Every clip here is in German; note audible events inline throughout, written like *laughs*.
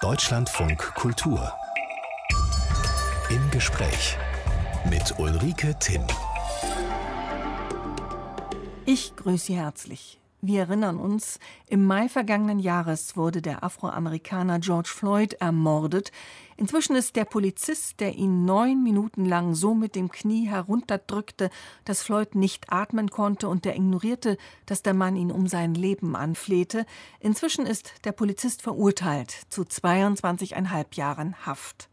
Deutschlandfunk Kultur. Im Gespräch mit Ulrike Timm. Ich grüße Sie herzlich. Wir erinnern uns, im Mai vergangenen Jahres wurde der Afroamerikaner George Floyd ermordet. Inzwischen ist der Polizist, der ihn neun Minuten lang so mit dem Knie herunterdrückte, dass Floyd nicht atmen konnte und der ignorierte, dass der Mann ihn um sein Leben anflehte. Inzwischen ist der Polizist verurteilt zu 22,5 Jahren Haft.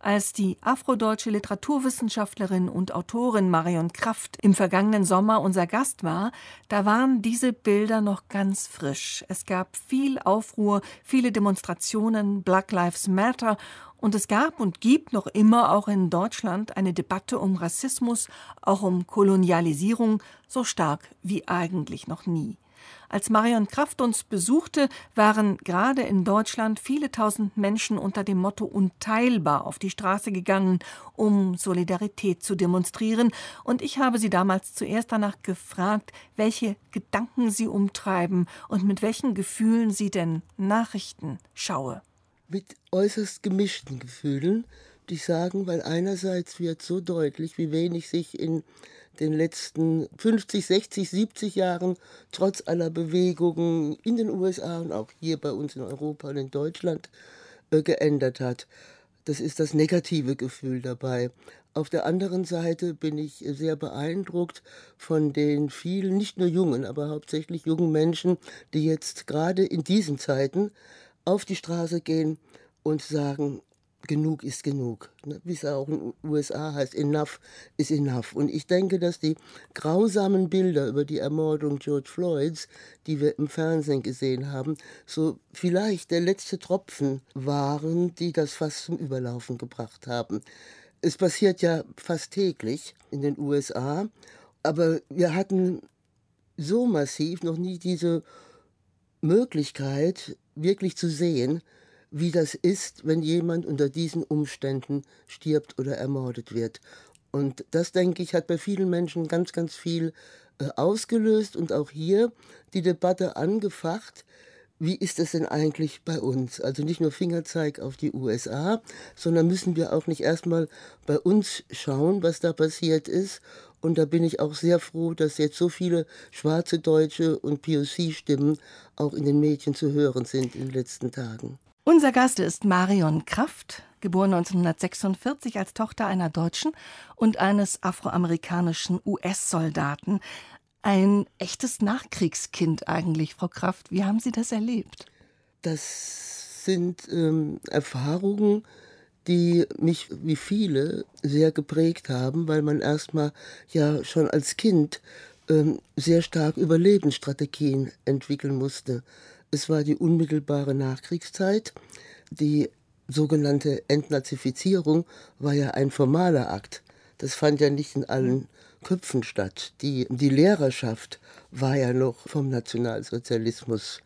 Als die afrodeutsche Literaturwissenschaftlerin und Autorin Marion Kraft im vergangenen Sommer unser Gast war, da waren diese Bilder noch ganz frisch. Es gab viel Aufruhr, viele Demonstrationen, Black Lives Matter und es gab und gibt noch immer auch in Deutschland eine Debatte um Rassismus, auch um Kolonialisierung, so stark wie eigentlich noch nie. Als Marion Kraft uns besuchte, waren gerade in Deutschland viele tausend Menschen unter dem Motto Unteilbar auf die Straße gegangen, um Solidarität zu demonstrieren. Und ich habe sie damals zuerst danach gefragt, welche Gedanken sie umtreiben und mit welchen Gefühlen sie denn Nachrichten schaue. Mit äußerst gemischten Gefühlen, die sagen, weil einerseits wird so deutlich, wie wenig sich in den letzten 50, 60, 70 Jahren trotz aller Bewegungen in den USA und auch hier bei uns in Europa und in Deutschland äh, geändert hat. Das ist das negative Gefühl dabei. Auf der anderen Seite bin ich sehr beeindruckt von den vielen, nicht nur jungen, aber hauptsächlich jungen Menschen, die jetzt gerade in diesen Zeiten auf die Straße gehen und sagen, genug ist genug. Ne? Wie es auch in den USA heißt, enough is enough. Und ich denke, dass die grausamen Bilder über die Ermordung George Floyds, die wir im Fernsehen gesehen haben, so vielleicht der letzte Tropfen waren, die das fast zum Überlaufen gebracht haben. Es passiert ja fast täglich in den USA, aber wir hatten so massiv noch nie diese Möglichkeit, wirklich zu sehen, wie das ist, wenn jemand unter diesen Umständen stirbt oder ermordet wird. Und das, denke ich, hat bei vielen Menschen ganz, ganz viel äh, ausgelöst und auch hier die Debatte angefacht, wie ist es denn eigentlich bei uns? Also nicht nur Fingerzeig auf die USA, sondern müssen wir auch nicht erstmal bei uns schauen, was da passiert ist. Und da bin ich auch sehr froh, dass jetzt so viele schwarze Deutsche und POC-Stimmen auch in den Medien zu hören sind in den letzten Tagen. Unser Gast ist Marion Kraft, geboren 1946 als Tochter einer Deutschen und eines afroamerikanischen US-Soldaten. Ein echtes Nachkriegskind eigentlich, Frau Kraft. Wie haben Sie das erlebt? Das sind ähm, Erfahrungen, die mich wie viele sehr geprägt haben, weil man erstmal ja schon als Kind ähm, sehr stark Überlebensstrategien entwickeln musste. Es war die unmittelbare Nachkriegszeit. Die sogenannte Entnazifizierung war ja ein formaler Akt. Das fand ja nicht in allen Köpfen statt. Die, die Lehrerschaft war ja noch vom Nationalsozialismus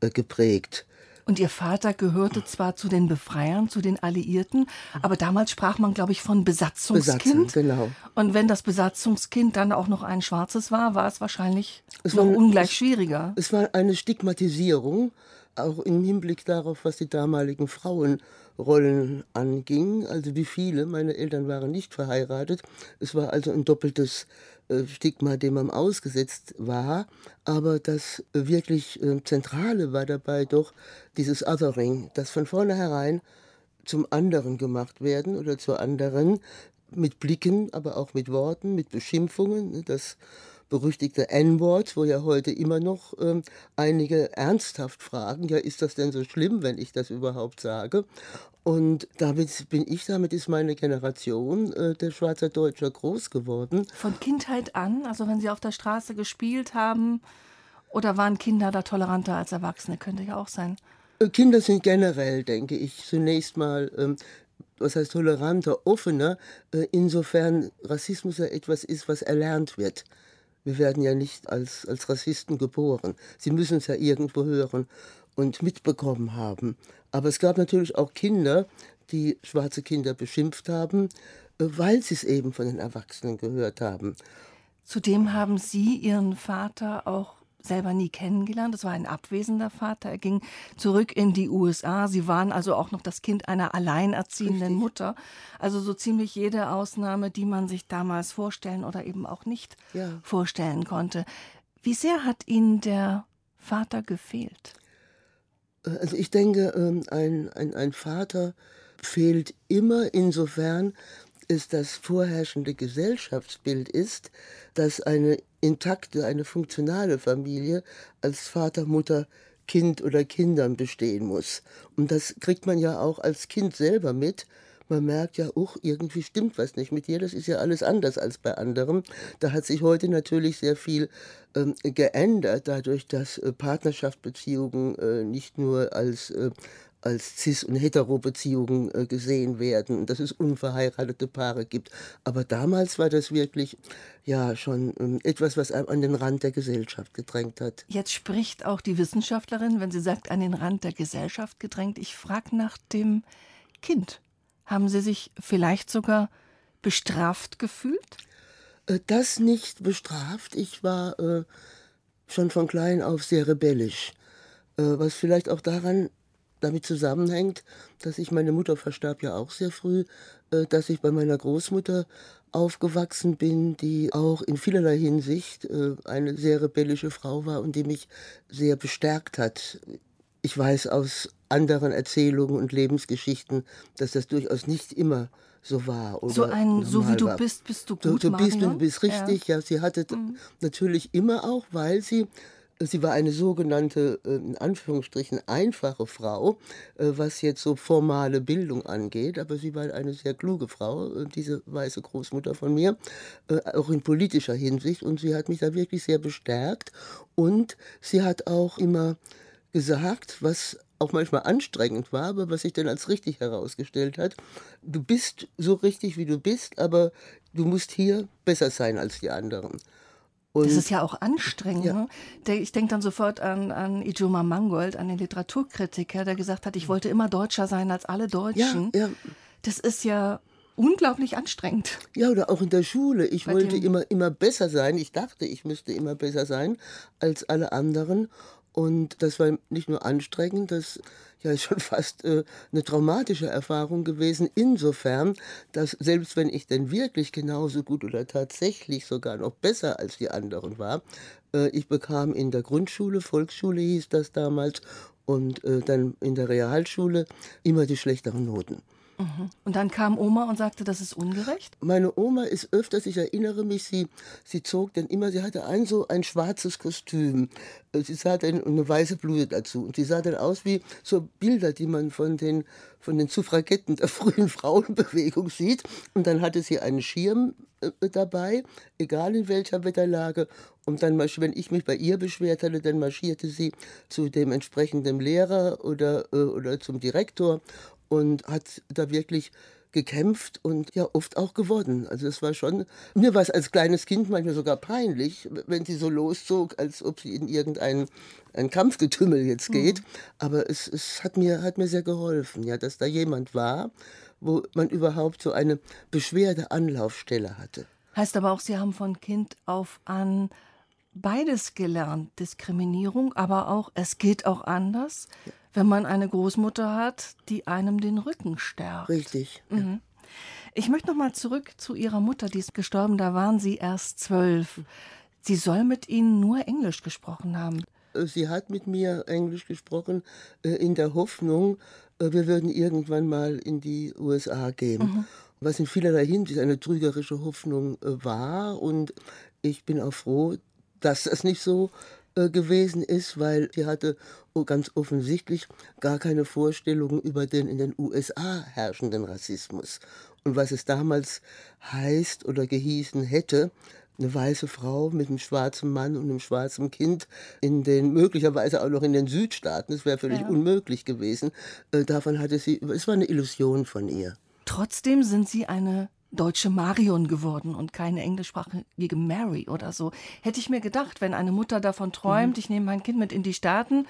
äh, geprägt. Und Ihr Vater gehörte zwar zu den Befreiern, zu den Alliierten, aber damals sprach man, glaube ich, von Besatzungskind. Besatzung, genau. Und wenn das Besatzungskind dann auch noch ein schwarzes war, war es wahrscheinlich es noch war, ungleich schwieriger. Es war eine Stigmatisierung, auch im Hinblick darauf, was die damaligen Frauenrollen anging. Also wie viele, meine Eltern waren nicht verheiratet. Es war also ein doppeltes Stigma, dem man ausgesetzt war. Aber das wirklich äh, Zentrale war dabei doch dieses Othering, das von vornherein zum anderen gemacht werden oder zur anderen mit Blicken, aber auch mit Worten, mit Beschimpfungen. Ne, das berüchtigte N-Wort, wo ja heute immer noch ähm, einige ernsthaft fragen, ja, ist das denn so schlimm, wenn ich das überhaupt sage? Und damit bin ich, damit ist meine Generation äh, der Schweizer Deutscher groß geworden. Von Kindheit an, also wenn Sie auf der Straße gespielt haben, oder waren Kinder da toleranter als Erwachsene? Könnte ja auch sein. Äh, Kinder sind generell, denke ich, zunächst mal ähm, was heißt toleranter, offener, äh, insofern Rassismus ja etwas ist, was erlernt wird. Wir werden ja nicht als, als Rassisten geboren. Sie müssen es ja irgendwo hören und mitbekommen haben. Aber es gab natürlich auch Kinder, die schwarze Kinder beschimpft haben, äh, weil sie es eben von den Erwachsenen gehört haben. Zudem haben Sie Ihren Vater auch selber nie kennengelernt. Es war ein abwesender Vater. Er ging zurück in die USA. Sie waren also auch noch das Kind einer alleinerziehenden Richtig. Mutter. Also so ziemlich jede Ausnahme, die man sich damals vorstellen oder eben auch nicht ja. vorstellen konnte. Wie sehr hat Ihnen der Vater gefehlt? Also ich denke, ähm, ein, ein, ein Vater fehlt immer insofern, es das vorherrschende Gesellschaftsbild ist, dass eine intakte, eine funktionale Familie als Vater, Mutter, Kind oder Kindern bestehen muss. Und das kriegt man ja auch als Kind selber mit. Man merkt ja, uch, irgendwie stimmt was nicht mit dir, das ist ja alles anders als bei anderen. Da hat sich heute natürlich sehr viel ähm, geändert, dadurch, dass äh, Partnerschaftsbeziehungen äh, nicht nur als äh, als Cis- und Hetero-Beziehungen äh, gesehen werden und dass es unverheiratete Paare gibt. Aber damals war das wirklich ja schon ähm, etwas, was einem an den Rand der Gesellschaft gedrängt hat. Jetzt spricht auch die Wissenschaftlerin, wenn sie sagt, an den Rand der Gesellschaft gedrängt. Ich frage nach dem Kind. Haben Sie sich vielleicht sogar bestraft gefühlt? Äh, das nicht bestraft. Ich war äh, schon von klein auf sehr rebellisch. Äh, was vielleicht auch daran damit zusammenhängt, dass ich, meine Mutter verstarb ja auch sehr früh, äh, dass ich bei meiner Großmutter aufgewachsen bin, die auch in vielerlei Hinsicht äh, eine sehr rebellische Frau war und die mich sehr bestärkt hat. Ich weiß aus anderen Erzählungen und Lebensgeschichten, dass das durchaus nicht immer so war. so ein, so wie du war. bist, bist du gut, Du, du bist und du bist richtig, ja. ja sie hatte mhm. natürlich immer auch, weil sie Sie war eine sogenannte, äh, in Anführungsstrichen, einfache Frau, äh, was jetzt so formale Bildung angeht, aber sie war eine sehr kluge Frau, äh, diese weiße Großmutter von mir, auch in politischer Hinsicht. Und sie hat mich da wirklich sehr bestärkt. Und sie hat auch immer gesagt, was auch manchmal anstrengend war, aber was sich dann als richtig herausgestellt hat, du bist so richtig, wie du bist, aber du musst hier besser sein als die anderen. Und das ist ja auch anstrengend. Ja. Ne? Ich denke dann sofort an, an Ijoma Mangold, an den Literaturkritiker, der gesagt hat, ich wollte immer Deutscher sein als alle Deutschen. Ja, ja. Das ist ja unglaublich anstrengend. Ja, oder auch in der Schule. Ich Bei wollte immer, immer besser sein. Ich dachte, ich müsste immer besser sein als alle anderen. Und das war nicht nur anstrengend, das ja ist schon *laughs* fast äh, eine traumatische Erfahrung gewesen, insofern, dass selbst wenn ich denn wirklich genauso gut oder tatsächlich sogar noch besser als die anderen war, äh, ich bekam in der Grundschule, Volksschule hieß das damals, und äh, dann in der Realschule immer die schlechteren Noten. Und dann kam Oma und sagte, das ist ungerecht? Meine Oma ist öfters, ich erinnere mich, sie, sie zog dann immer, sie hatte ein so ein schwarzes Kostüm. Äh, sie sah dann eine weiße Bluse dazu. Und sie sah dann aus wie so Bilder, die man von den, von den Suffragetten der *laughs* frühen Frauenbewegung sieht. Und dann hatte sie einen Schirm äh, dabei, egal in welcher Wetterlage. Und dann, wenn ich mich bei ihr beschwert hatte, dann marschierte sie zu dem entsprechenden Lehrer oder, äh, oder zum Direktor und hat da wirklich gekämpft und ja oft auch gewonnen. Also es war schon, mir war es als kleines Kind manchmal sogar peinlich, wenn sie so loszog, als ob sie in irgendein ein Kampfgetümmel jetzt geht. Mhm. Aber es, es hat, mir, hat mir sehr geholfen, ja, dass da jemand war, wo man überhaupt so eine Beschwerde-Anlaufstelle hatte. Heißt aber auch, Sie haben von Kind auf an beides gelernt. Diskriminierung, aber auch, es geht auch anders. Ja wenn man eine Großmutter hat, die einem den Rücken stärkt. Richtig. Mhm. Ich möchte noch mal zurück zu Ihrer Mutter, die ist gestorben, da waren Sie erst zwölf. Sie soll mit Ihnen nur Englisch gesprochen haben. Äh, sie hat mit mir Englisch gesprochen, äh, in der Hoffnung, äh, wir würden irgendwann mal in die USA gehen. Mhm. Was in vielerlei Hinsicht eine trügerische Hoffnung war. Und ich bin auch froh, dass das nicht so äh, gewesen ist, weil sie hatte ganz offensichtlich gar keine Vorstellungen über den in den USA herrschenden Rassismus und was es damals heißt oder gehießen hätte, eine weiße Frau mit einem schwarzen Mann und einem schwarzen Kind in den, möglicherweise auch noch in den Südstaaten, das wäre völlig ja. unmöglich gewesen. Äh, davon hatte sie, es war eine Illusion von ihr. Trotzdem sind Sie eine deutsche Marion geworden und keine englischsprachige Mary oder so. Hätte ich mir gedacht, wenn eine Mutter davon träumt, mhm. ich nehme mein Kind mit in die Staaten,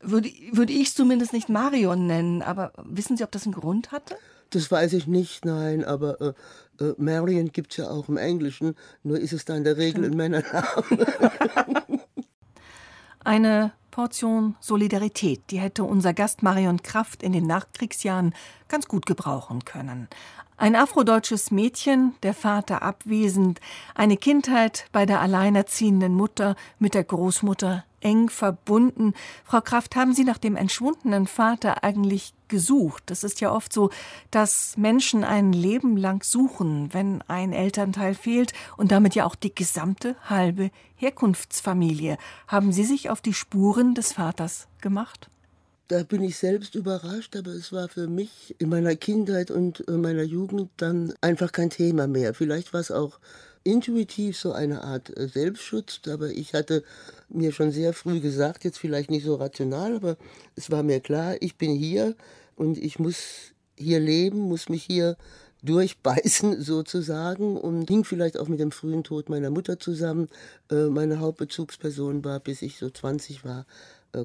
würde, würde ich es zumindest nicht Marion nennen. Aber wissen Sie, ob das einen Grund hatte? Das weiß ich nicht, nein, aber äh, äh, Marion gibt es ja auch im Englischen, nur ist es da in der Regel Stimmt. ein Männernamen. *laughs* Eine Portion Solidarität, die hätte unser Gast Marion Kraft in den Nachkriegsjahren ganz gut gebrauchen können. Ein afrodeutsches Mädchen, der Vater abwesend, eine Kindheit bei der alleinerziehenden Mutter mit der Großmutter eng verbunden. Frau Kraft, haben Sie nach dem entschwundenen Vater eigentlich gesucht? Es ist ja oft so, dass Menschen ein Leben lang suchen, wenn ein Elternteil fehlt und damit ja auch die gesamte halbe Herkunftsfamilie. Haben Sie sich auf die Spuren des Vaters gemacht? Da bin ich selbst überrascht, aber es war für mich in meiner Kindheit und äh, meiner Jugend dann einfach kein Thema mehr. Vielleicht war es auch intuitiv so eine Art äh, Selbstschutz, aber ich hatte mir schon sehr früh gesagt, jetzt vielleicht nicht so rational, aber es war mir klar, ich bin hier und ich muss hier leben, muss mich hier durchbeißen *laughs* sozusagen und hing vielleicht auch mit dem frühen Tod meiner Mutter zusammen. Äh, meine Hauptbezugsperson war, bis ich so 20 war,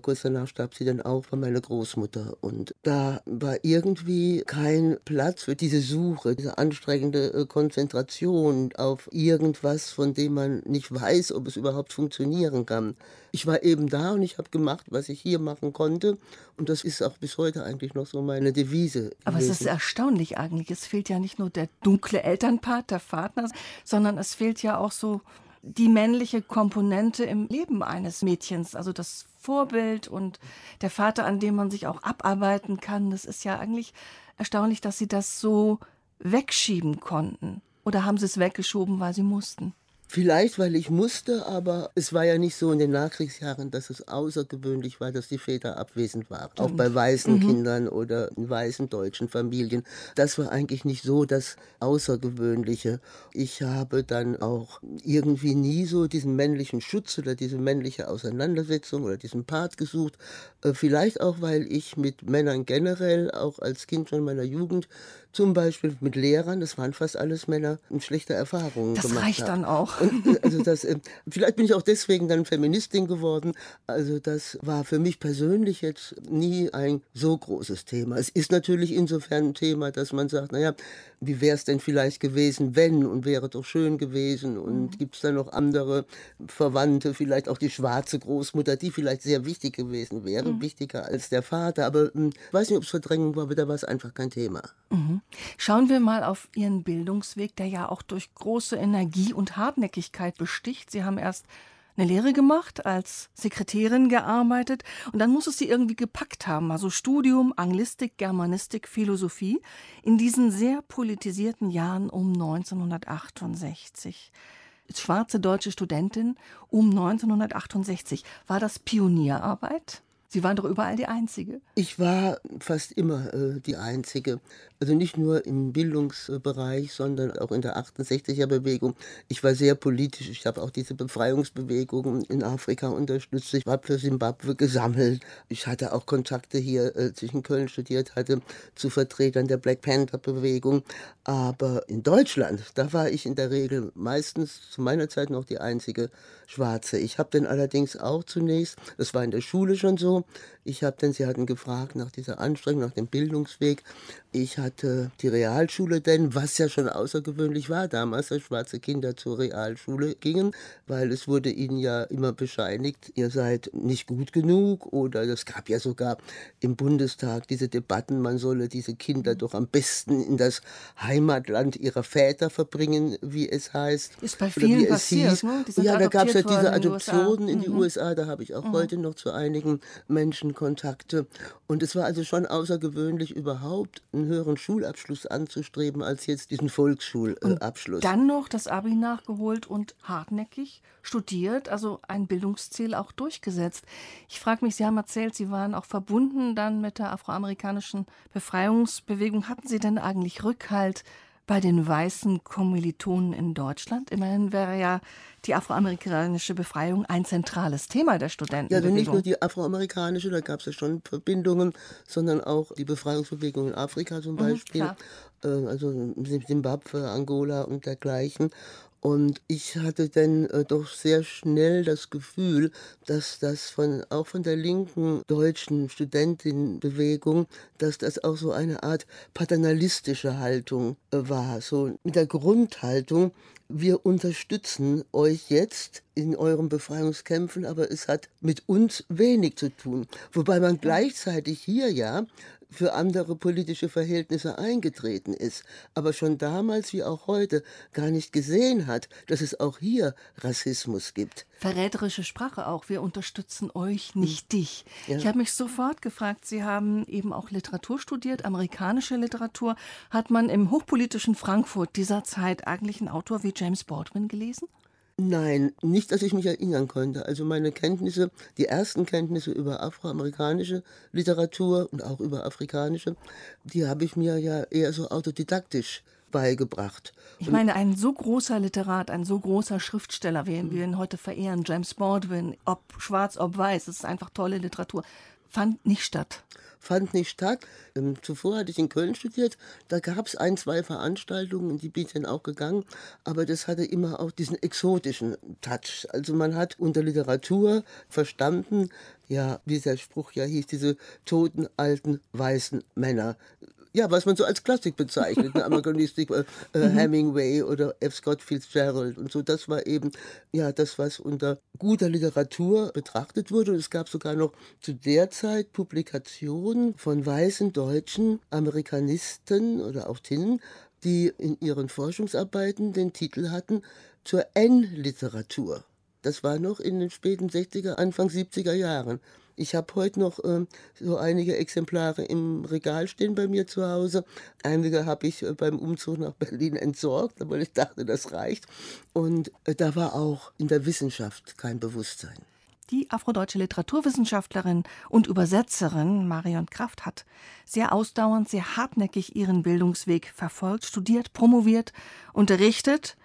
kurz danach starb sie dann auch, war meine Großmutter. Und da war irgendwie kein Platz für diese Suche, diese anstrengende äh, Konzentration auf irgendwas, von dem man nicht weiß, ob es überhaupt funktionieren kann. Ich war eben da und ich habe gemacht, was ich hier machen konnte. Und das ist auch bis heute eigentlich noch so meine Devise. Aber gewesen. es ist erstaunlich eigentlich. Es fehlt ja nicht nur der dunkle Elternpart, der Vater, sondern es fehlt ja auch so die männliche Komponente im Leben eines Mädchens, also das Vorbild und der Vater, an dem man sich auch abarbeiten kann. Das ist ja eigentlich erstaunlich, dass Sie das so wegschieben konnten. Oder haben Sie es weggeschoben, weil Sie mussten? Vielleicht, weil ich musste, aber es war ja nicht so in den Nachkriegsjahren, dass es außergewöhnlich war, dass die Väter abwesend waren. Stimmt. Auch bei weißen mhm. Kindern oder in weißen deutschen Familien. Das war eigentlich nicht so das Außergewöhnliche. Ich habe dann auch irgendwie nie so diesen männlichen Schutz oder diese männliche Auseinandersetzung oder diesen Part gesucht. Äh, vielleicht auch, weil ich mit Männern generell, auch als Kind schon meiner Jugend, zum Beispiel mit Lehrern, das waren fast alles Männer, schlechte Erfahrungen das gemacht Das reicht dann auch. Und, äh, also das, äh, vielleicht bin ich auch deswegen dann Feministin geworden. Also das war für mich persönlich jetzt nie ein so großes Thema. Es ist natürlich insofern ein Thema, dass man sagt, naja, wie wäre es denn vielleicht gewesen, wenn und wäre doch schön gewesen und mhm. gibt es da noch andere Verwandte, vielleicht auch die schwarze Großmutter, die vielleicht sehr wichtig gewesen wäre, wichtiger als der Vater. Aber hm, ich weiß nicht, ob es Verdrängung war, aber da war es einfach kein Thema. Mhm. Schauen wir mal auf Ihren Bildungsweg, der ja auch durch große Energie und Hartnäckigkeit besticht. Sie haben erst eine Lehre gemacht, als Sekretärin gearbeitet und dann muss es sie irgendwie gepackt haben. Also Studium, Anglistik, Germanistik, Philosophie in diesen sehr politisierten Jahren um 1968. Schwarze deutsche Studentin um 1968. War das Pionierarbeit? Sie waren doch überall die Einzige. Ich war fast immer äh, die Einzige. Also nicht nur im Bildungsbereich, sondern auch in der 68er Bewegung. Ich war sehr politisch. Ich habe auch diese Befreiungsbewegungen in Afrika unterstützt. Ich habe für Simbabwe gesammelt. Ich hatte auch Kontakte hier, äh, als ich in Köln studiert hatte, zu Vertretern der Black Panther Bewegung. Aber in Deutschland, da war ich in der Regel meistens zu meiner Zeit noch die einzige Schwarze. Ich habe dann allerdings auch zunächst, das war in der Schule schon so, ich habe dann, sie hatten gefragt nach dieser Anstrengung, nach dem Bildungsweg. Ich hatte die Realschule denn, was ja schon außergewöhnlich war damals, dass schwarze Kinder zur Realschule gingen, weil es wurde ihnen ja immer bescheinigt, ihr seid nicht gut genug oder es gab ja sogar im Bundestag diese Debatten, man solle diese Kinder doch am besten in das Heimatland ihrer Väter verbringen, wie es heißt. Ist bei vielen passiert, ne? Ja, da gab es ja diese Adoptionen in die mhm. USA, da habe ich auch mhm. heute noch zu einigen Menschen Kontakte. Und es war also schon außergewöhnlich, überhaupt einen höheren Schulabschluss anzustreben, als jetzt diesen Volksschulabschluss. dann noch das Abi nachgeholt und hartnäckig studiert, also ein Bildungsziel auch durchgesetzt. Ich frage mich, Sie haben erzählt, Sie waren auch verbunden dann mit der afroamerikanischen Befreiungsbewegung. Hatten Sie denn eigentlich Rückhalt bei den weißen Kommilitonen in Deutschland? Immerhin wäre ja die afroamerikanische Befreiung ein zentrales Thema der Studenten. Ja, also nicht nur die afroamerikanische, da gab es ja schon Verbindungen, sondern auch die Befreiungsbewegung in Afrika zum mhm, Beispiel, mhm, also Zimbabwe, Angola und dergleichen. Und ich hatte dann äh, doch sehr schnell das Gefühl, dass das von, auch von der linken deutschen Studentenbewegung, dass das auch so eine Art paternalistische Haltung äh, war. So mit der Grundhaltung, wir unterstützen euch jetzt in euren Befreiungskämpfen, aber es hat mit uns wenig zu tun. Wobei man gleichzeitig hier ja für andere politische Verhältnisse eingetreten ist, aber schon damals wie auch heute gar nicht gesehen hat, dass es auch hier Rassismus gibt. Verräterische Sprache auch. Wir unterstützen euch, nicht hm. dich. Ja. Ich habe mich sofort gefragt, Sie haben eben auch Literatur studiert, amerikanische Literatur. Hat man im hochpolitischen Frankfurt dieser Zeit eigentlich einen Autor wie James Baldwin gelesen? Nein, nicht, dass ich mich erinnern konnte. Also meine Kenntnisse, die ersten Kenntnisse über afroamerikanische Literatur und auch über afrikanische, die habe ich mir ja eher so autodidaktisch beigebracht. Ich meine, ein so großer Literat, ein so großer Schriftsteller, wie wir ihn heute verehren, James Baldwin, ob schwarz, ob weiß, es ist einfach tolle Literatur, fand nicht statt fand nicht statt. Ähm, zuvor hatte ich in Köln studiert, da gab es ein, zwei Veranstaltungen, die bin ich dann auch gegangen, aber das hatte immer auch diesen exotischen Touch. Also man hat unter Literatur verstanden, ja, wie der Spruch ja hieß, diese toten alten weißen Männer ja, was man so als Klassik bezeichnet, eine Amerikanistik, äh, äh, mhm. Hemingway oder F. Scott Fitzgerald und so. Das war eben ja das, was unter guter Literatur betrachtet wurde. Und es gab sogar noch zu der Zeit Publikationen von weißen deutschen Amerikanisten oder auch Tinnen, die in ihren Forschungsarbeiten den Titel hatten zur N-Literatur. Das war noch in den späten 60er, Anfang 70er Jahren. Ich habe heute noch äh, so einige Exemplare im Regal stehen bei mir zu Hause. Einige habe ich äh, beim Umzug nach Berlin entsorgt, weil ich dachte, das reicht. Und äh, da war auch in der Wissenschaft kein Bewusstsein. Die afrodeutsche Literaturwissenschaftlerin und Übersetzerin Marion Kraft hat sehr ausdauernd, sehr hartnäckig ihren Bildungsweg verfolgt, studiert, promoviert, unterrichtet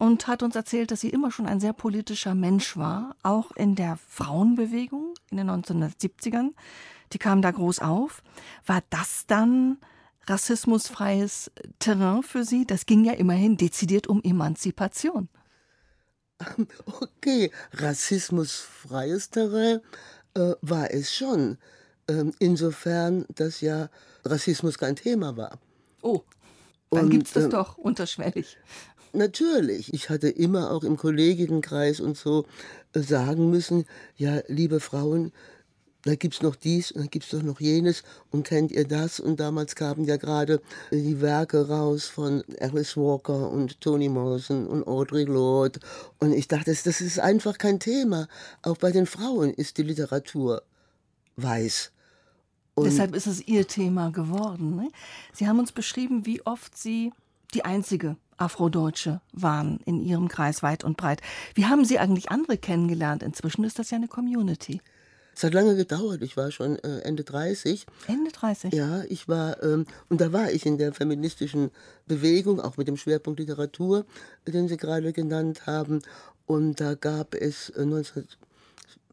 und hat uns erzählt, dass sie immer schon ein sehr politischer Mensch war, auch in der Frauenbewegung in den 1970ern. Die kam da groß auf. War das dann rassismusfreies Terrain für Sie? Das ging ja immerhin dezidiert um Emanzipation. Okay, rassismusfreies Terrain äh, war es schon. Ähm, insofern, dass ja Rassismus kein Thema war. Oh, dann gibt es das äh, doch unterschwellig. Natürlich. Ich hatte immer auch im Kollegienkreis und so äh, sagen müssen, ja, liebe Frauen, da gibt es noch dies und da gibt es doch noch jenes und kennt ihr das? Und damals kamen ja gerade äh, die Werke raus von Alice Walker und Toni Morrison und Audre Lorde. Und ich dachte, das ist einfach kein Thema. Auch bei den Frauen ist die Literatur weiß. Und Deshalb ist es Ihr Thema geworden. Ne? Sie haben uns beschrieben, wie oft Sie die einzige Afrodeutsche waren in Ihrem Kreis weit und breit. Wie haben Sie eigentlich andere kennengelernt? Inzwischen ist das ja eine Community. Es hat lange gedauert. Ich war schon äh, Ende 30. Ende 30? Ja, ich war, ähm, und da war ich in der feministischen Bewegung, auch mit dem Schwerpunkt Literatur, den Sie gerade genannt haben. Und da gab es äh,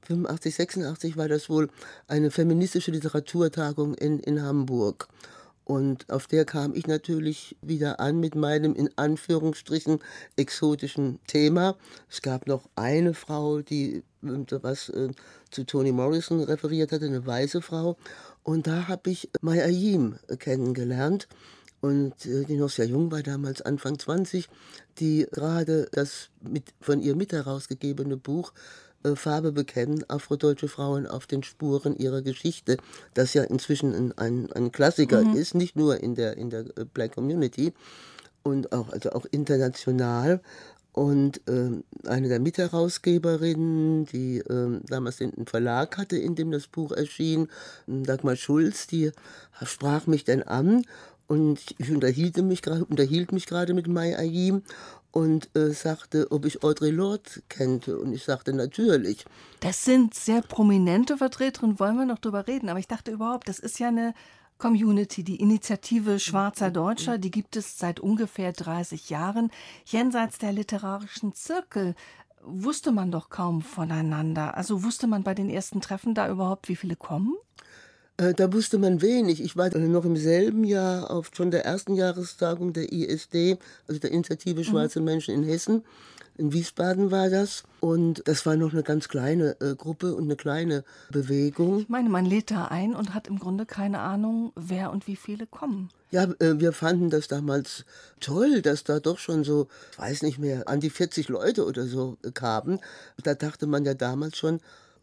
1985, 86 war das wohl eine feministische Literaturtagung in, in Hamburg. Und auf der kam ich natürlich wieder an mit meinem in Anführungsstrichen exotischen Thema. Es gab noch eine Frau, die was äh, zu Toni Morrison referiert hatte, eine weiße Frau. Und da habe ich Maya Ayim kennengelernt. Und äh, die noch sehr jung war, damals Anfang 20, die gerade das mit, von ihr mit herausgegebene Buch Farbe bekennen, afrodeutsche Frauen auf den Spuren ihrer Geschichte, das ja inzwischen ein, ein, ein Klassiker mhm. ist, nicht nur in der, in der äh, Black Community und auch, also auch international. Und äh, eine der Mitherausgeberinnen, die äh, damals den Verlag hatte, in dem das Buch erschien, Dagmar Schulz, die sprach mich dann an und ich unterhielt mich gerade unterhielt mich gerade mit Mai Ayim und äh, sagte, ob ich Audre Lorde kannte. Und ich sagte, natürlich. Das sind sehr prominente Vertreterinnen, wollen wir noch drüber reden. Aber ich dachte überhaupt, das ist ja eine Community, die Initiative Schwarzer Deutscher, die gibt es seit ungefähr 30 Jahren. Jenseits der literarischen Zirkel wusste man doch kaum voneinander. Also wusste man bei den ersten Treffen da überhaupt, wie viele kommen? Äh, da wusste man wenig. Ich war noch im selben Jahr auf schon der ersten Jahrestagung der ISD, also der Initiative mhm. Schwarze mhm. Menschen in Hessen. In Wiesbaden war das. Und das war noch eine ganz kleine äh, Gruppe und eine kleine Bewegung. Ich meine, man lädt da ein und hat im Grunde keine Ahnung, wer und wie viele kommen. Ja, äh, wir fanden das damals toll, dass da doch schon so, ich weiß nicht mehr, an die 40 Leute oder so kamen. Da dachte man ja damals schon,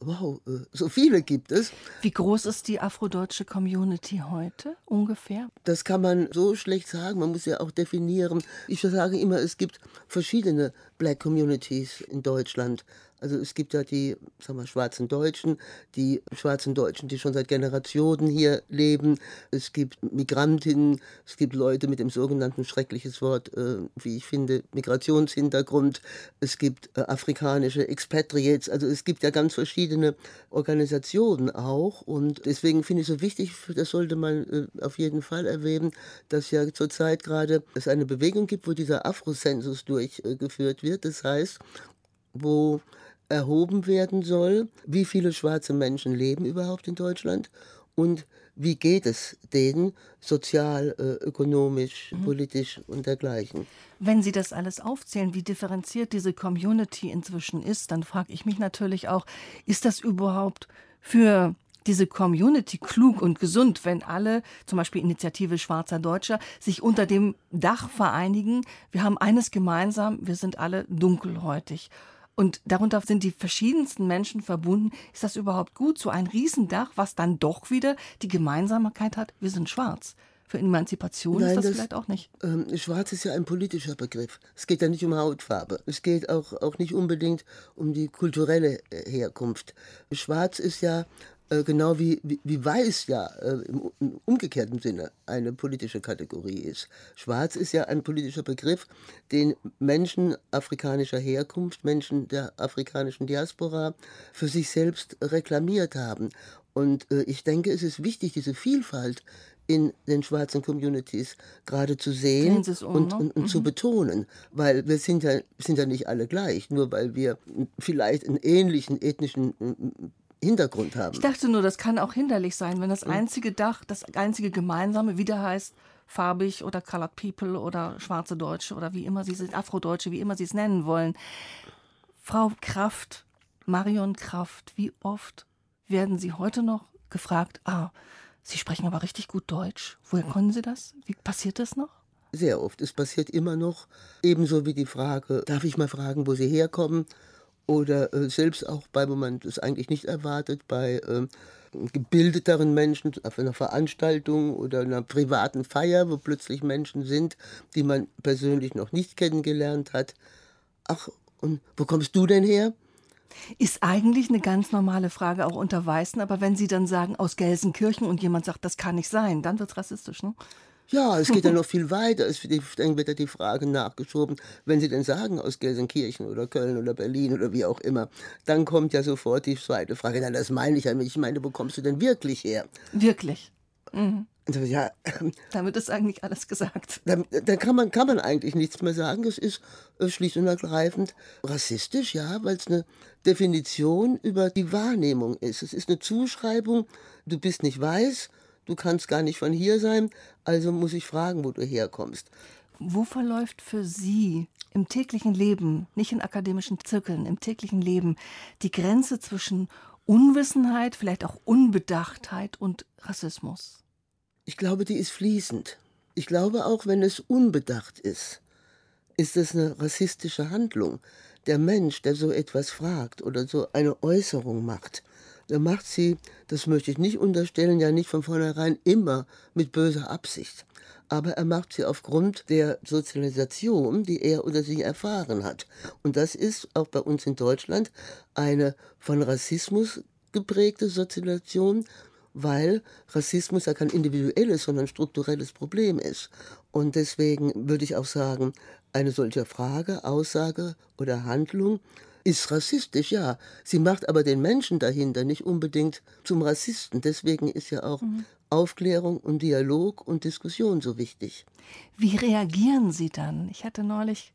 wow, äh, so viele gibt es. Wie groß ist die afrodeutsche Community heute ungefähr? Das kann man so schlecht sagen. Man muss ja auch definieren. Ich sage immer, es gibt verschiedene Black Communities in Deutschland. Also es gibt ja die sagen wir, schwarzen Deutschen, die schwarzen Deutschen, die schon seit Generationen hier leben. Es gibt Migrantinnen, es gibt Leute mit dem sogenannten schreckliches Wort, äh, wie ich finde, Migrationshintergrund. Es gibt äh, afrikanische Expatriates. Also es gibt ja ganz verschiedene Organisationen auch. Und deswegen finde ich so wichtig, das sollte man äh, auf jeden Fall erwähnen, dass ja zurzeit gerade es eine Bewegung gibt, wo dieser Afrozensus durchgeführt wird. Das heißt, wo erhoben werden soll, wie viele schwarze Menschen leben überhaupt in Deutschland und wie geht es denen sozial, äh, ökonomisch, mhm. politisch und dergleichen. Wenn Sie das alles aufzählen, wie differenziert diese Community inzwischen ist, dann frage ich mich natürlich auch, ist das überhaupt für diese Community klug und gesund, wenn alle, zum Beispiel Initiative Schwarzer Deutscher, sich unter dem Dach vereinigen. Wir haben eines gemeinsam, wir sind alle dunkelhäutig. Und darunter sind die verschiedensten Menschen verbunden. Ist das überhaupt gut? So ein Riesendach, was dann doch wieder die Gemeinsamkeit hat, wir sind schwarz. Für Emanzipation Nein, ist das, das, vielleicht auch nicht. Ähm, schwarz ist ja ein politischer Begriff. Es geht ja nicht um Hautfarbe. Es geht auch, auch nicht unbedingt um die kulturelle äh, Herkunft. Schwarz ist ja genau wie, wie, wie, weiß ja äh, im, im, umgekehrten Sinne eine politische Kategorie ist. Schwarz ist ja ein politischer Begriff, den Menschen afrikanischer Herkunft, Menschen der afrikanischen Diaspora für sich selbst reklamiert haben. Und äh, ich denke, es ist wichtig, diese Vielfalt in den schwarzen Communities gerade zu sehen um, und, ne? und, und mhm. zu betonen, weil wir sind ja, sind ja nicht alle gleich, nur weil wir vielleicht einen ähnlichen ethnischen Hintergrund haben. Ich dachte nur, das kann auch hinderlich sein, wenn das einzige Dach, das einzige Gemeinsame wieder heißt, farbig oder Colored People oder schwarze Deutsche oder wie immer sie sind, Afrodeutsche, wie immer sie es nennen wollen. Frau Kraft, Marion Kraft, wie oft werden Sie heute noch gefragt, ah, Sie sprechen aber richtig gut Deutsch. Woher können Sie das? Wie passiert das noch? Sehr oft. Es passiert immer noch. Ebenso wie die Frage, darf ich mal fragen, wo Sie herkommen? Oder äh, selbst auch bei, wo man das eigentlich nicht erwartet, bei äh, gebildeteren Menschen auf einer Veranstaltung oder einer privaten Feier, wo plötzlich Menschen sind, die man persönlich noch nicht kennengelernt hat. Ach, und wo kommst du denn her? Ist eigentlich eine ganz normale Frage auch unter Weißen, aber wenn Sie dann sagen aus Gelsenkirchen und jemand sagt, das kann nicht sein, dann wird es rassistisch, ne? Ja, es geht ja *laughs* noch viel weiter. Es, dann wird ja die Frage nachgeschoben, wenn Sie denn sagen aus Gelsenkirchen oder Köln oder Berlin oder wie auch immer, dann kommt ja sofort die zweite Frage. Na, das meine ich ja nicht. Ich meine, wo kommst du denn wirklich her? Wirklich. Mhm. Ja, Damit ist eigentlich alles gesagt. *laughs* Dann, dann, kann, man, kann man eigentlich nichts mehr sagen. Es ist äh, schlicht und ergreifend rassistisch, ja, weil es eine Definition über die Wahrnehmung ist. Es ist eine Zuschreibung, du bist nicht weiß, du kannst gar nicht von hier sein, also muss ich fragen, wo du herkommst. Wo verläuft für Sie im täglichen Leben, nicht in akademischen Zirkeln, im täglichen Leben die Grenze zwischen Unwissenheit, vielleicht auch Unbedachtheit und Rassismus? Ich glaube, die ist fließend. Ich glaube, auch wenn es unbedacht ist, ist es eine rassistische Handlung. Der Mensch, der so etwas fragt oder so eine Äußerung macht, da macht sie, das möchte ich nicht unterstellen, ja nicht von vornherein immer mit böser Absicht. Aber er macht sie aufgrund der Sozialisation, die er oder sie erfahren hat. Und das ist auch bei uns in Deutschland eine von Rassismus geprägte Sozialisation, weil Rassismus ja kein individuelles, sondern strukturelles Problem ist. Und deswegen würde ich auch sagen, eine solche Frage, Aussage oder Handlung ist rassistisch, ja. Sie macht aber den Menschen dahinter nicht unbedingt zum Rassisten. Deswegen ist ja auch mhm. Aufklärung und Dialog und Diskussion so wichtig. Wie reagieren Sie dann? Ich hatte neulich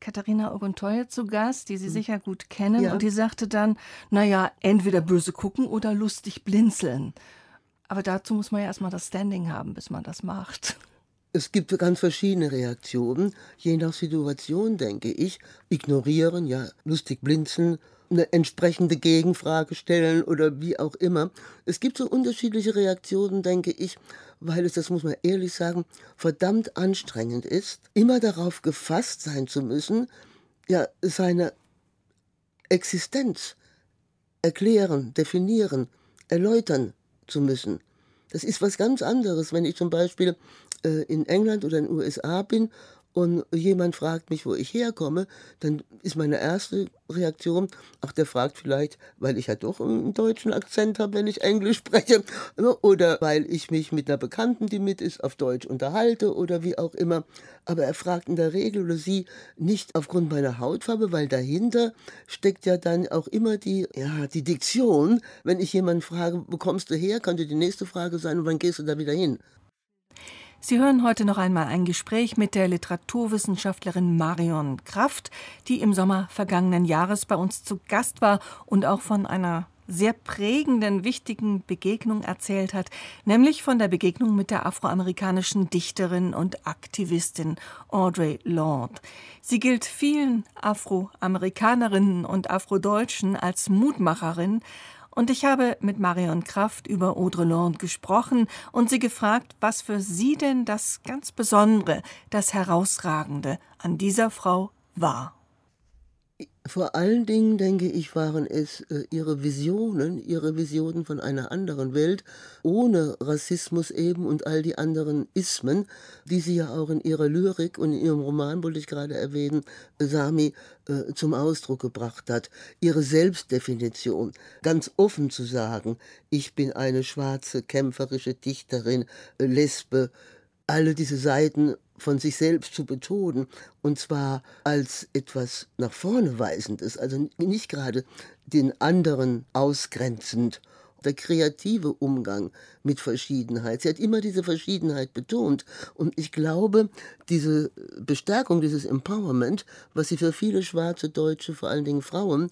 Katharina Oguntoye zu Gast, die Sie mhm. sicher gut kennen, ja. und die sagte dann, naja, entweder böse gucken oder lustig blinzeln. Aber dazu muss man ja erstmal das Standing haben, bis man das macht. Es gibt ganz verschiedene Reaktionen, je nach Situation, denke ich. Ignorieren, ja, lustig blinzen, eine entsprechende Gegenfrage stellen oder wie auch immer. Es gibt so unterschiedliche Reaktionen, denke ich, weil es, das muss man ehrlich sagen, verdammt anstrengend ist, immer darauf gefasst sein zu müssen, ja, seine Existenz erklären, definieren, erläutern zu müssen. Das ist was ganz anderes, wenn ich zum Beispiel äh, in England oder in den USA bin und jemand fragt mich, wo ich herkomme, dann ist meine erste Reaktion, ach, der fragt vielleicht, weil ich ja doch einen deutschen Akzent habe, wenn ich Englisch spreche, *laughs* ne, oder weil ich mich mit einer Bekannten, die mit ist, auf Deutsch unterhalte oder wie auch immer. Aber er fragt in der Regel oder sie nicht aufgrund meiner Hautfarbe, weil dahinter steckt ja dann auch immer die, ja, die Diktion. Wenn ich jemanden frage, wo kommst du her, könnte die nächste Frage sein, und wann gehst du da wieder hin? Sie hören heute noch einmal ein Gespräch mit der Literaturwissenschaftlerin Marion Kraft, die im Sommer vergangenen Jahres bei uns zu Gast war und auch von einer sehr prägenden, wichtigen Begegnung erzählt hat, nämlich von der Begegnung mit der afroamerikanischen Dichterin und Aktivistin Audre Lorde. Sie gilt vielen Afroamerikanerinnen und Afrodeutschen als Mutmacherin und ich habe mit Marion Kraft über Audre Lorde gesprochen und sie gefragt, was für sie denn das ganz Besondere, das Herausragende an dieser Frau war. Vor allen Dingen, denke ich, waren es äh, ihre Visionen, ihre Visionen von einer anderen Welt, ohne Rassismus eben und all die anderen Ismen, die sie ja auch in ihrer Lyrik und in ihrem Roman, wollte ich gerade erwähnen, Sami äh, zum Ausdruck gebracht hat. Ihre Selbstdefinition, ganz offen zu sagen, ich bin eine schwarze, kämpferische Dichterin, äh, Lesbe, alle diese Seiten von sich selbst zu betonen, und zwar als etwas nach vorne weisendes, also nicht gerade den anderen ausgrenzend. Der kreative Umgang mit Verschiedenheit. Sie hat immer diese Verschiedenheit betont. Und ich glaube, diese Bestärkung, dieses Empowerment, was sie für viele schwarze Deutsche, vor allen Dingen Frauen,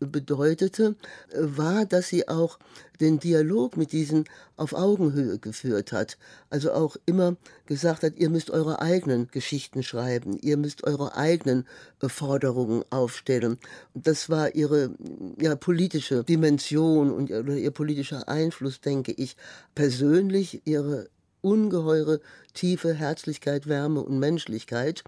bedeutete, war, dass sie auch den Dialog mit diesen auf Augenhöhe geführt hat. Also auch immer gesagt hat, ihr müsst eure eigenen Geschichten schreiben, ihr müsst eure eigenen äh, Forderungen aufstellen. Das war ihre ja, politische Dimension und oder ihr politischer Einfluss, denke ich. Persönlich ihre ungeheure tiefe Herzlichkeit, Wärme und Menschlichkeit,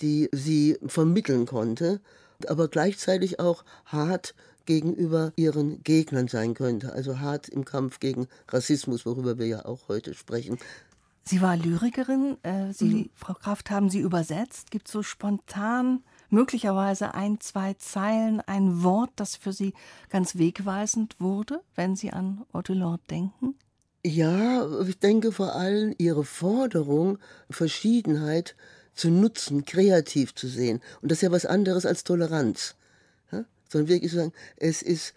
die sie vermitteln konnte aber gleichzeitig auch hart gegenüber ihren Gegnern sein könnte. Also hart im Kampf gegen Rassismus, worüber wir ja auch heute sprechen. Sie war Lyrikerin. Äh, Sie, mhm. Frau Kraft, haben Sie übersetzt? Gibt es so spontan möglicherweise ein, zwei Zeilen, ein Wort, das für Sie ganz wegweisend wurde, wenn Sie an Otto Lord denken? Ja, ich denke vor allem ihre Forderung, Verschiedenheit zu nutzen, kreativ zu sehen. Und das ist ja was anderes als Toleranz. Ja? Sondern wirklich zu sagen, es ist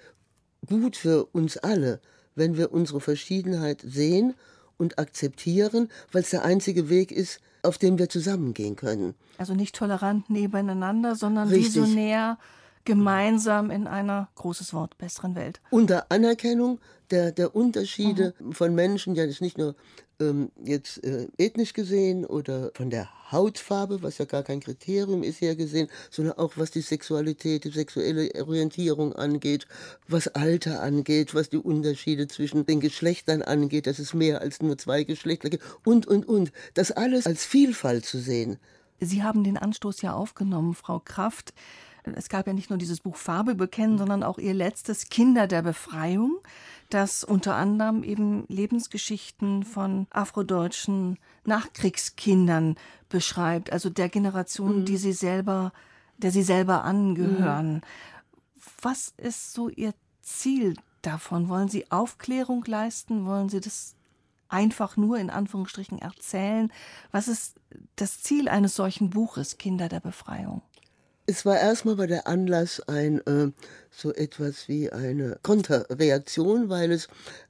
gut für uns alle, wenn wir unsere Verschiedenheit sehen und akzeptieren, weil es der einzige Weg ist, auf dem wir zusammengehen können. Also nicht tolerant nebeneinander, sondern Richtig. visionär gemeinsam in einer, großes Wort, besseren Welt. Unter Anerkennung der, der Unterschiede mhm. von Menschen, ja, das ist nicht nur ähm, jetzt äh, ethnisch gesehen oder von der Hautfarbe, was ja gar kein Kriterium ist, her gesehen, sondern auch was die Sexualität, die sexuelle Orientierung angeht, was Alter angeht, was die Unterschiede zwischen den Geschlechtern angeht, dass es mehr als nur zwei Geschlechter gibt und, und, und. Das alles als Vielfalt zu sehen. Sie haben den Anstoß ja aufgenommen, Frau Kraft. Es gab ja nicht nur dieses Buch Farbe bekennen, sondern auch ihr letztes Kinder der Befreiung, das unter anderem eben Lebensgeschichten von afrodeutschen Nachkriegskindern beschreibt, also der Generation, mhm. die sie selber, der sie selber angehören. Mhm. Was ist so Ihr Ziel davon? Wollen Sie Aufklärung leisten? Wollen Sie das einfach nur in Anführungsstrichen erzählen? Was ist das Ziel eines solchen Buches, Kinder der Befreiung? Es war erstmal bei der Anlass ein äh, so etwas wie eine Konterreaktion, weil es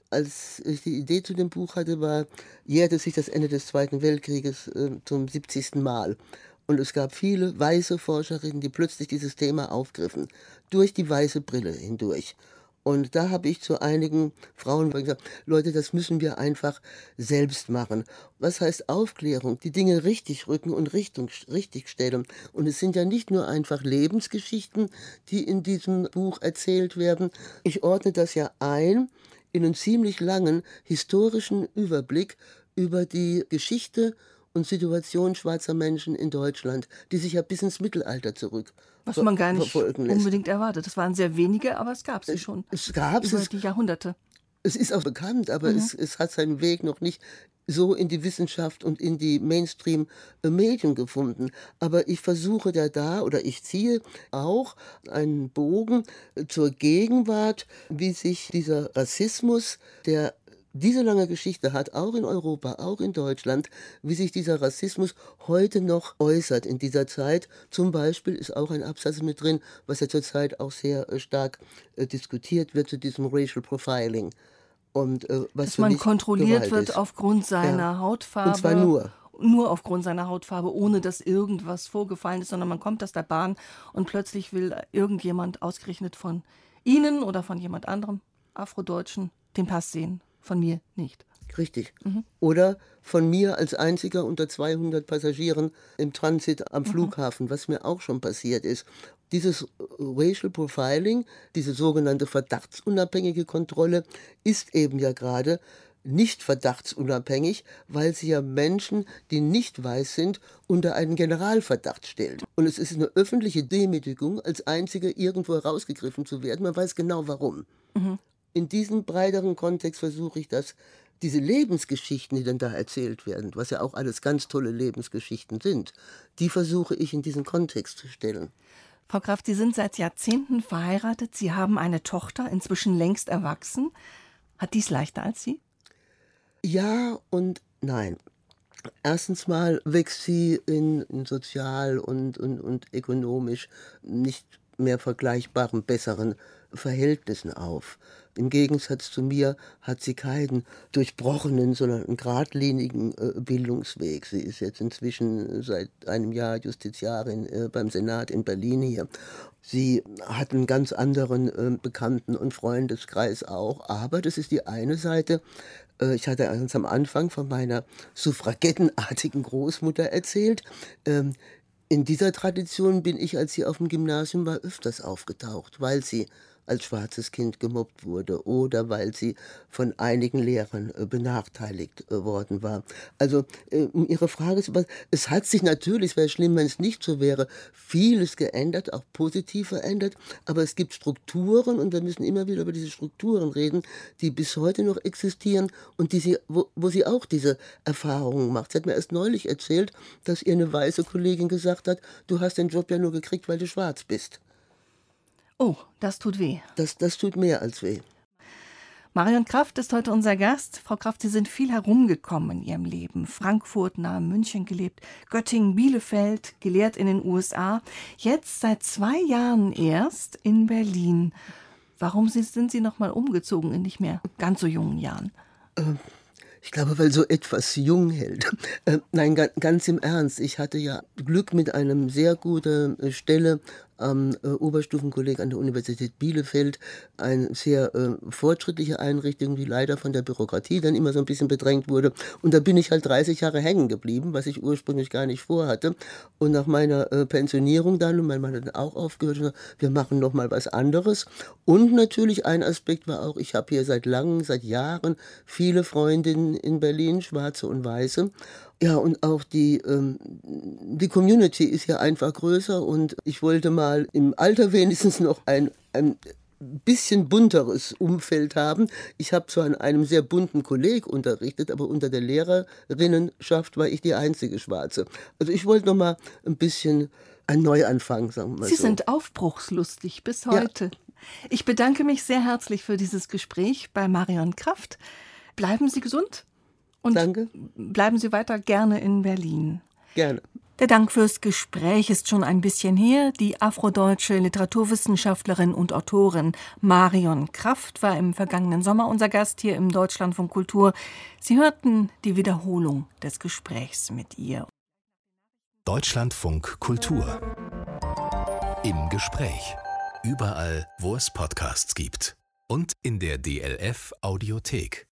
als ich die Idee zu dem Buch hatte, war, jährte sich das Ende des Zweiten Weltkrieges äh, zum 70. Mal. Und es gab viele weiße Forscherinnen, die plötzlich dieses Thema aufgriffen, durch die weiße Brille hindurch. Und da habe ich zu einigen Frauen gesagt, Leute, das müssen wir einfach selbst machen. Was heißt Aufklärung? Die Dinge richtig rücken und Richtung, richtig stellen. Und es sind ja nicht nur einfach Lebensgeschichten, die in diesem Buch erzählt werden. Ich ordne das ja ein in einen ziemlich langen historischen Überblick über die Geschichte und Situation schwarzer Menschen in Deutschland, die sich ja bis ins Mittelalter zurück was man gar nicht unbedingt erwartet. Das waren sehr wenige, aber es gab sie schon. Es gab über es. die Jahrhunderte. Es ist auch bekannt, aber mhm. es, es hat seinen Weg noch nicht so in die Wissenschaft und in die Mainstream-Medien gefunden. Aber ich versuche da da oder ich ziehe auch einen Bogen zur Gegenwart, wie sich dieser Rassismus, der diese lange Geschichte hat, auch in Europa, auch in Deutschland, wie sich dieser Rassismus heute noch äußert in dieser Zeit. Zum Beispiel ist auch ein Absatz mit drin, was ja zurzeit auch sehr äh, stark äh, diskutiert wird zu diesem Racial Profiling. Und, äh, was Dass man kontrolliert wird ist. aufgrund seiner ja. Hautfarbe. Und zwar nur nur aufgrund seiner Hautfarbe, ohne dass irgendwas vorgefallen ist, sondern man kommt aus der Bahn und plötzlich will irgendjemand ausgerechnet von Ihnen oder von jemand anderem, Afrodeutschen, den Pass sehen von mir nicht. Richtig. Mhm. Oder von mir als einziger unter 200 Passagieren im Transit am mhm. Flughafen, was mir auch schon passiert ist. Dieses Racial Profiling, diese sogenannte verdachtsunabhängige Kontrolle, ist eben ja gerade nicht verdachtsunabhängig, weil sie ja Menschen, die nicht weiß sind, unter einen Generalverdacht stellt. Und es ist eine öffentliche Demütigung, als Einziger irgendwo herausgegriffen zu werden. Man weiß genau warum. Mhm in diesem breiteren Kontext versuche ich das, diese Lebensgeschichten, die dann da erzählt werden, was ja auch alles ganz tolle Lebensgeschichten sind, die versuche ich in diesen Kontext zu stellen. Frau Kraft, Sie sind seit Jahrzehnten verheiratet. Sie haben eine Tochter, inzwischen längst erwachsen. Hat dies leichter als Sie? Ja und nein. Erstens mal wächst sie in, in sozial und, und, und ökonomisch nicht mehr vergleichbaren, besseren Verhältnissen auf. Im Gegensatz zu mir hat sie keinen durchbrochenen, sondern einen geradlinigen äh, Bildungsweg. Sie ist jetzt inzwischen seit einem Jahr Justiziarin äh, beim Senat in Berlin hier. Sie hat einen ganz anderen äh, Bekannten- und Freundeskreis auch, aber das ist die eine Seite. Ich hatte ganz am Anfang von meiner suffragettenartigen Großmutter erzählt. Ähm, in dieser Tradition bin ich, als sie auf dem Gymnasium war, öfters aufgetaucht, weil sie als schwarzes Kind gemobbt wurde oder weil sie von einigen Lehrern äh, benachteiligt äh, worden war. Also äh, Ihre Frage ist, es hat sich natürlich, es wäre schlimm, wenn es nicht so wäre, vieles geändert, auch positiv verändert, aber es gibt Strukturen und wir müssen immer wieder über diese Strukturen reden, die bis heute noch existieren und die sie, wo, wo sie auch diese Erfahrungen macht. Sie hat mir erst neulich erzählt, dass ihr eine weiße Kollegin gesagt hat, du hast den Job ja nur gekriegt, weil du schwarz bist. Oh, das tut weh. Das, das tut mehr als weh. Marion Kraft ist heute unser Gast. Frau Kraft, Sie sind viel herumgekommen in Ihrem Leben. Frankfurt, nahe München gelebt, Göttingen, Bielefeld, gelehrt in den USA. Jetzt seit zwei Jahren erst in Berlin. Warum sind Sie noch mal umgezogen in nicht mehr ganz so jungen Jahren? Ähm, ich glaube, weil so etwas jung hält. *laughs* Äh, nein, ganz im Ernst. Ich hatte ja Glück mit einem sehr guten äh, Stelle am äh, Oberstufenkolleg an der Universität Bielefeld eine sehr äh, fortschrittliche Einrichtung, die leider von der Bürokratie dann immer so ein bisschen bedrängt wurde. Und da bin ich halt 30 Jahre hängen geblieben, was ich ursprünglich gar nicht vorhatte. Und nach meiner äh, Pensionierung dann, und mein Mann hat dann auch aufgehört, wir machen noch mal was anderes. Und natürlich ein Aspekt war auch, ich habe hier seit langem, seit Jahren viele Freundinnen in Berlin, schwarze und weiße. Ja, und auch die, ähm, die Community ist ja einfach größer und ich wollte mal im Alter *laughs* wenigstens noch ein, ein bisschen bunteres Umfeld haben. Ich habe zwar an einem sehr bunten Kolleg unterrichtet, aber unter der Lehrerinnenschaft war ich die einzige Schwarze. Also ich wollte noch mal ein bisschen ein Neuanfang, sagen wir mal Sie so. sind aufbruchslustig bis heute. Ja. Ich bedanke mich sehr herzlich für dieses Gespräch bei Marion Kraft. Bleiben Sie gesund. Und Danke. bleiben Sie weiter gerne in Berlin. Gerne. Der Dank fürs Gespräch ist schon ein bisschen her. Die afrodeutsche Literaturwissenschaftlerin und Autorin Marion Kraft war im vergangenen Sommer unser Gast hier im Deutschlandfunk Kultur. Sie hörten die Wiederholung des Gesprächs mit ihr. Deutschlandfunk Kultur. Im Gespräch. Überall, wo es Podcasts gibt. und in der DLF Audiothek.